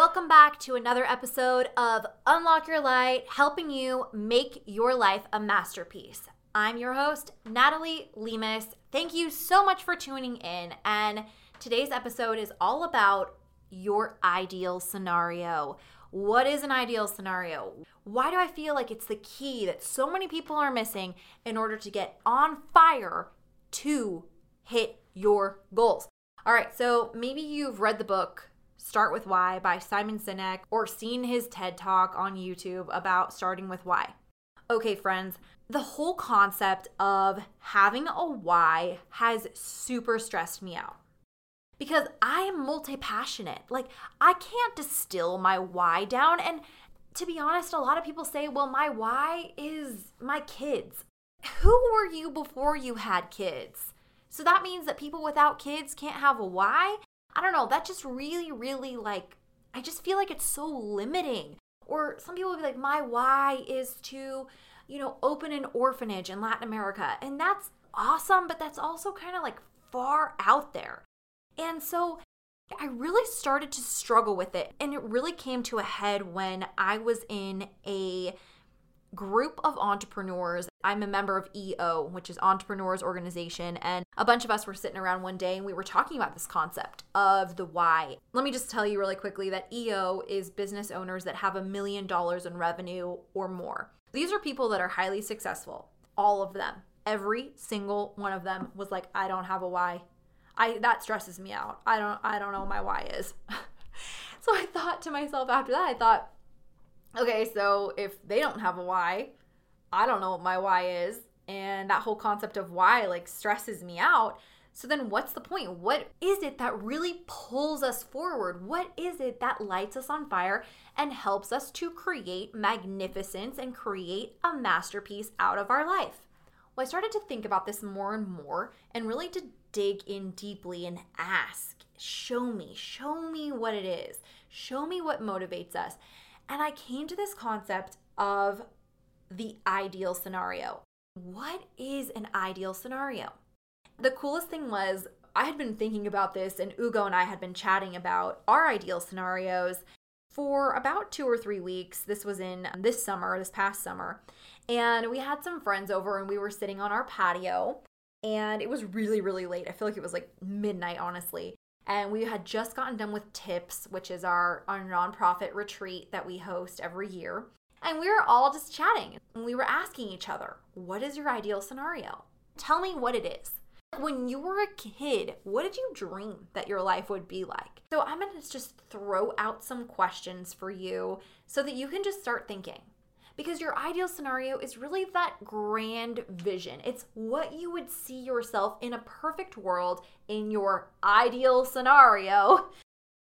Welcome back to another episode of Unlock Your Light, helping you make your life a masterpiece. I'm your host, Natalie Lemus. Thank you so much for tuning in. And today's episode is all about your ideal scenario. What is an ideal scenario? Why do I feel like it's the key that so many people are missing in order to get on fire to hit your goals? All right, so maybe you've read the book Start with Why by Simon Sinek or seen his TED talk on YouTube about starting with why. Okay, friends, the whole concept of having a why has super stressed me out because I am multi passionate. Like, I can't distill my why down. And to be honest, a lot of people say, well, my why is my kids. Who were you before you had kids? So that means that people without kids can't have a why? I don't know. That just really, really like, I just feel like it's so limiting. Or some people will be like, my why is to, you know, open an orphanage in Latin America. And that's awesome, but that's also kind of like far out there. And so I really started to struggle with it. And it really came to a head when I was in a group of entrepreneurs. I'm a member of EO, which is Entrepreneurs Organization, and a bunch of us were sitting around one day and we were talking about this concept of the why. Let me just tell you really quickly that EO is business owners that have a million dollars in revenue or more. These are people that are highly successful, all of them. Every single one of them was like, I don't have a why. I that stresses me out. I don't I don't know my why is. so I thought to myself after that, I thought, okay, so if they don't have a why, I don't know what my why is. And that whole concept of why like stresses me out. So then what's the point? What is it that really pulls us forward? What is it that lights us on fire and helps us to create magnificence and create a masterpiece out of our life? Well, I started to think about this more and more and really to dig in deeply and ask, show me, show me what it is, show me what motivates us. And I came to this concept of the ideal scenario. What is an ideal scenario? The coolest thing was, I had been thinking about this, and Ugo and I had been chatting about our ideal scenarios for about two or three weeks. This was in this summer, this past summer. And we had some friends over, and we were sitting on our patio and it was really, really late. I feel like it was like midnight, honestly. And we had just gotten done with TIPS, which is our, our nonprofit retreat that we host every year. And we were all just chatting and we were asking each other, What is your ideal scenario? Tell me what it is. When you were a kid, what did you dream that your life would be like? So I'm gonna just throw out some questions for you so that you can just start thinking because your ideal scenario is really that grand vision. It's what you would see yourself in a perfect world in your ideal scenario.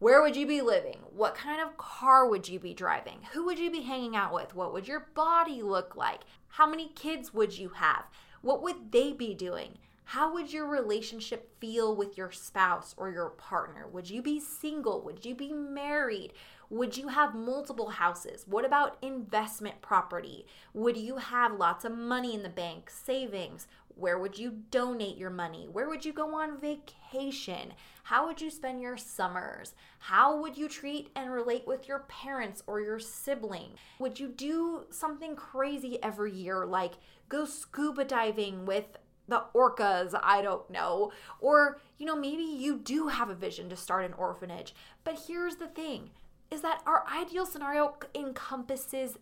Where would you be living? What kind of car would you be driving? Who would you be hanging out with? What would your body look like? How many kids would you have? What would they be doing? How would your relationship feel with your spouse or your partner? Would you be single? Would you be married? Would you have multiple houses? What about investment property? Would you have lots of money in the bank, savings? Where would you donate your money? Where would you go on vacation? How would you spend your summers? How would you treat and relate with your parents or your sibling? Would you do something crazy every year like go scuba diving with the orcas, I don't know. Or, you know, maybe you do have a vision to start an orphanage. But here's the thing is that our ideal scenario encompasses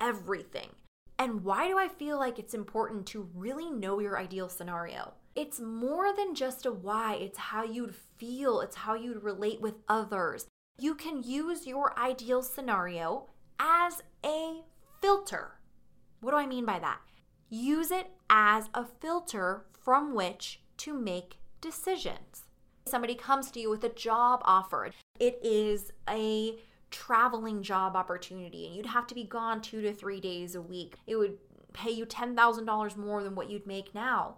everything. And why do I feel like it's important to really know your ideal scenario? It's more than just a why, it's how you'd feel, it's how you'd relate with others. You can use your ideal scenario as a filter. What do I mean by that? Use it as a filter from which to make decisions. Somebody comes to you with a job offer. It is a traveling job opportunity and you'd have to be gone two to three days a week. It would pay you $10,000 more than what you'd make now.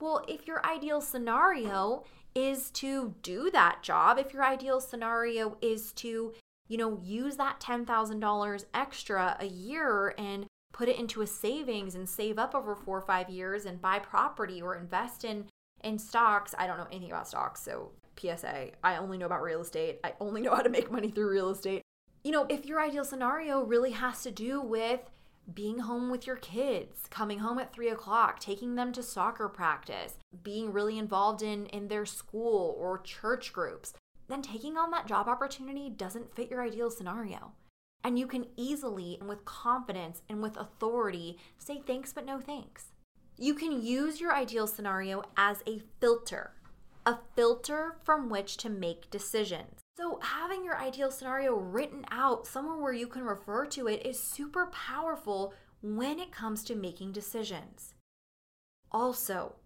Well, if your ideal scenario is to do that job, if your ideal scenario is to, you know, use that $10,000 extra a year and put it into a savings and save up over 4 or 5 years and buy property or invest in in stocks, I don't know anything about stocks, so PSA, I only know about real estate. I only know how to make money through real estate. You know, if your ideal scenario really has to do with being home with your kids, coming home at three o'clock, taking them to soccer practice, being really involved in, in their school or church groups, then taking on that job opportunity doesn't fit your ideal scenario. And you can easily and with confidence and with authority say thanks, but no thanks. You can use your ideal scenario as a filter, a filter from which to make decisions. So, having your ideal scenario written out somewhere where you can refer to it is super powerful when it comes to making decisions. Also,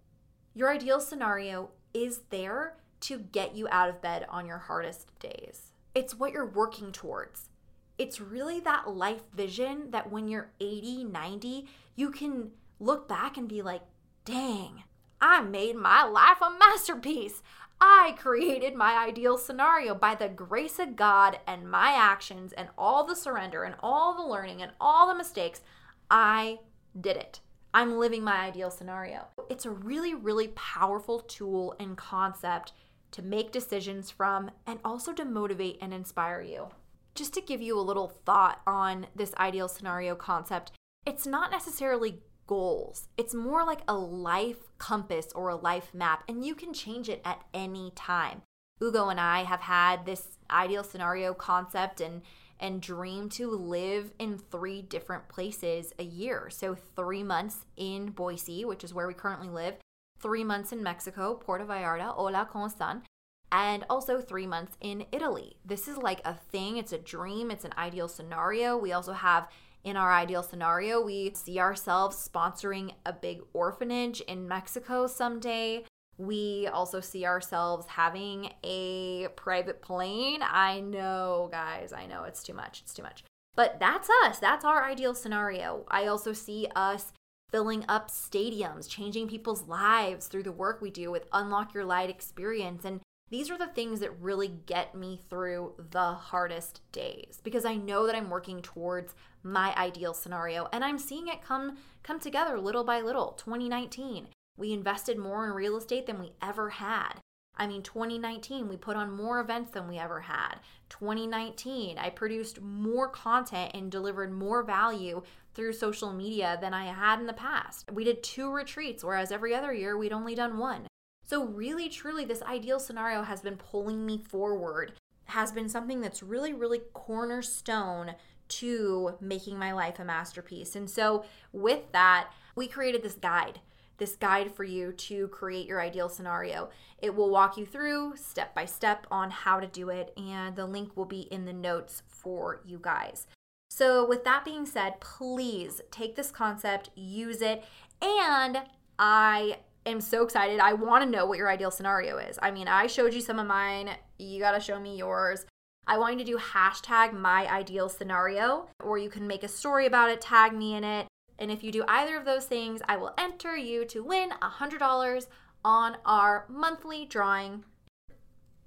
your ideal scenario is there to get you out of bed on your hardest days. It's what you're working towards. It's really that life vision that when you're 80, 90, you can look back and be like, dang, I made my life a masterpiece. I created my ideal scenario by the grace of God and my actions and all the surrender and all the learning and all the mistakes. I did it. I'm living my ideal scenario. It's a really, really powerful tool and concept to make decisions from and also to motivate and inspire you. Just to give you a little thought on this ideal scenario concept, it's not necessarily goals. It's more like a life compass or a life map, and you can change it at any time. Ugo and I have had this ideal scenario concept and and dream to live in three different places a year. So 3 months in Boise, which is where we currently live, 3 months in Mexico, Puerto Vallarta, hola, ¿cómo están? And also 3 months in Italy. This is like a thing, it's a dream, it's an ideal scenario. We also have in our ideal scenario, we see ourselves sponsoring a big orphanage in Mexico someday. We also see ourselves having a private plane. I know, guys, I know it's too much. It's too much. But that's us. That's our ideal scenario. I also see us filling up stadiums, changing people's lives through the work we do with Unlock Your Light experience. And these are the things that really get me through the hardest days because I know that I'm working towards my ideal scenario and I'm seeing it come come together little by little. 2019, we invested more in real estate than we ever had. I mean, 2019, we put on more events than we ever had. 2019, I produced more content and delivered more value through social media than I had in the past. We did two retreats, whereas every other year we'd only done one. So, really, truly, this ideal scenario has been pulling me forward, has been something that's really, really cornerstone to making my life a masterpiece. And so, with that, we created this guide. This guide for you to create your ideal scenario. It will walk you through step by step on how to do it, and the link will be in the notes for you guys. So, with that being said, please take this concept, use it, and I am so excited. I want to know what your ideal scenario is. I mean, I showed you some of mine. You got to show me yours. I want you to do hashtag my ideal scenario, or you can make a story about it, tag me in it. And if you do either of those things, I will enter you to win $100 on our monthly drawing.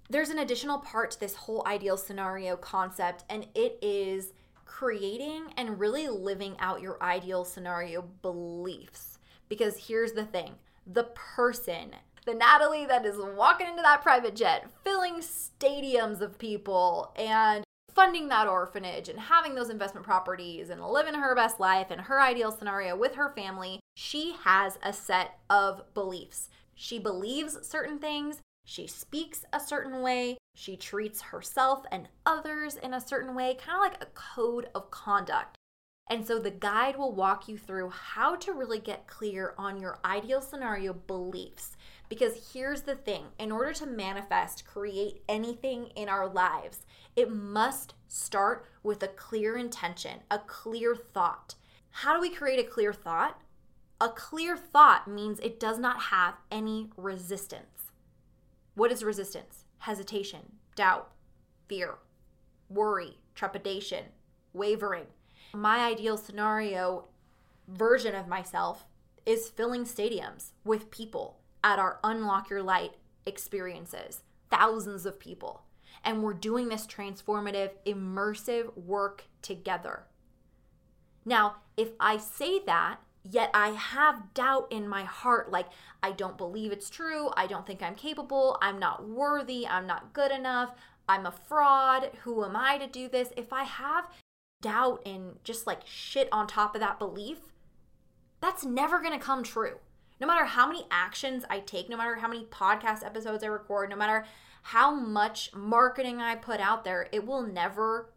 There's an additional part to this whole ideal scenario concept, and it is creating and really living out your ideal scenario beliefs. Because here's the thing the person, the Natalie that is walking into that private jet, filling stadiums of people and funding that orphanage and having those investment properties and living her best life and her ideal scenario with her family, she has a set of beliefs. She believes certain things, she speaks a certain way, she treats herself and others in a certain way, kind of like a code of conduct. And so the guide will walk you through how to really get clear on your ideal scenario beliefs. Because here's the thing in order to manifest, create anything in our lives, it must start with a clear intention, a clear thought. How do we create a clear thought? A clear thought means it does not have any resistance. What is resistance? Hesitation, doubt, fear, worry, trepidation, wavering my ideal scenario version of myself is filling stadiums with people at our Unlock Your Light experiences, thousands of people. And we're doing this transformative, immersive work together. Now, if I say that, yet I have doubt in my heart, like I don't believe it's true, I don't think I'm capable, I'm not worthy, I'm not good enough, I'm a fraud. Who am I to do this? If I have doubt and just like shit on top of that belief, that's never going to come true. No matter how many actions I take, no matter how many podcast episodes I record, no matter how much marketing I put out there, it will never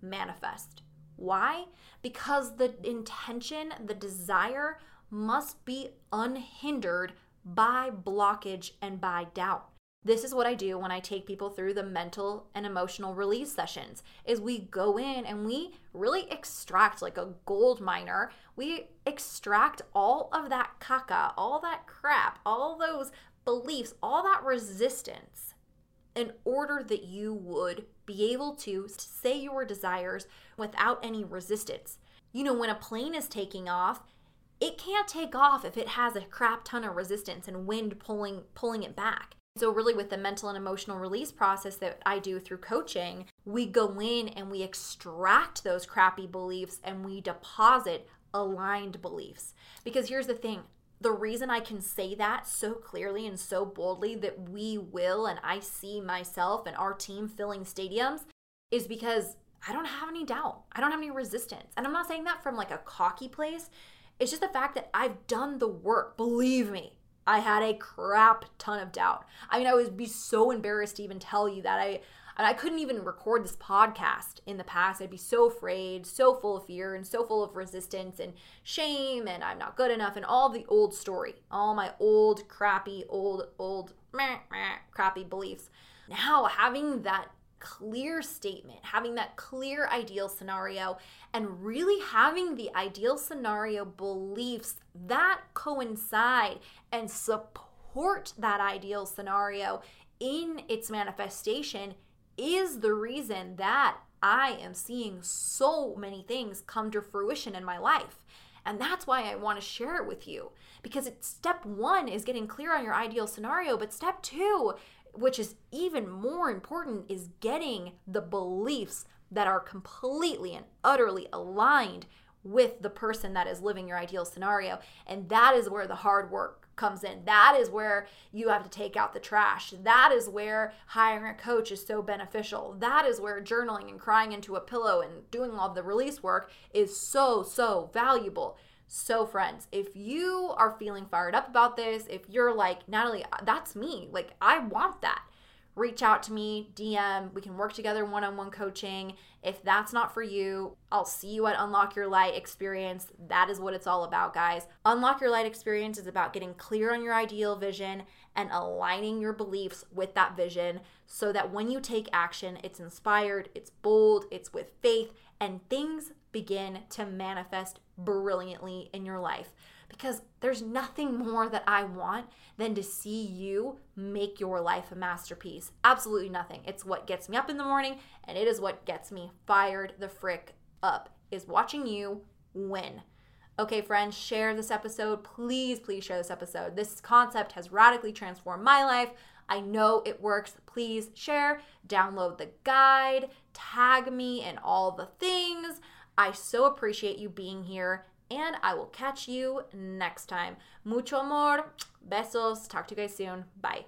manifest. Why? Because the intention, the desire must be unhindered by blockage and by doubt. This is what I do when I take people through the mental and emotional release sessions is we go in and we really extract like a gold miner. We extract all of that caca, all that crap, all those beliefs, all that resistance in order that you would be able to say your desires without any resistance. You know, when a plane is taking off, it can't take off if it has a crap ton of resistance and wind pulling pulling it back. So, really, with the mental and emotional release process that I do through coaching, we go in and we extract those crappy beliefs and we deposit aligned beliefs. Because here's the thing the reason I can say that so clearly and so boldly that we will, and I see myself and our team filling stadiums, is because I don't have any doubt. I don't have any resistance. And I'm not saying that from like a cocky place. It's just the fact that I've done the work. Believe me, I had a crap ton of doubt. I mean, I would be so embarrassed to even tell you that I I couldn't even record this podcast in the past. I'd be so afraid, so full of fear, and so full of resistance and shame, and I'm not good enough, and all the old story, all my old, crappy, old, old, meh, meh, crappy beliefs. Now, having that clear statement, having that clear ideal scenario, and really having the ideal scenario beliefs that coincide and support that ideal scenario in its manifestation is the reason that I am seeing so many things come to fruition in my life. And that's why I want to share it with you because it's step one is getting clear on your ideal scenario, but step two which is even more important, is getting the beliefs that are completely and utterly aligned with the person that is living your ideal scenario. And that is where the hard work comes in. That is where you have to take out the trash. That is where hiring a coach is so beneficial. That is where journaling and crying into a pillow and doing all the release work is so, so valuable. So, friends, if you are feeling fired up about this, if you're like, Natalie, uh, that's me, like, I want that, reach out to me, DM. We can work together one on one coaching. If that's not for you, I'll see you at Unlock Your Light Experience. That is what it's all about, guys. Unlock Your Light Experience is about getting clear on your ideal vision and aligning your beliefs with that vision so that when you take action, it's inspired, it's bold, it's with faith, and things begin to manifest brilliantly in your life. Because there's nothing more that I want than to see you make your life a masterpiece. Absolutely nothing. It's what gets me up in the morning and it is what gets me fired the frick up is watching you win. Okay, friends, share this episode. Please, please share this episode. This concept has radically transformed my life. I know it works. Please share, download the guide, tag me in all the things. I so appreciate you being here, and I will catch you next time. Mucho amor. Besos. Talk to you guys soon. Bye.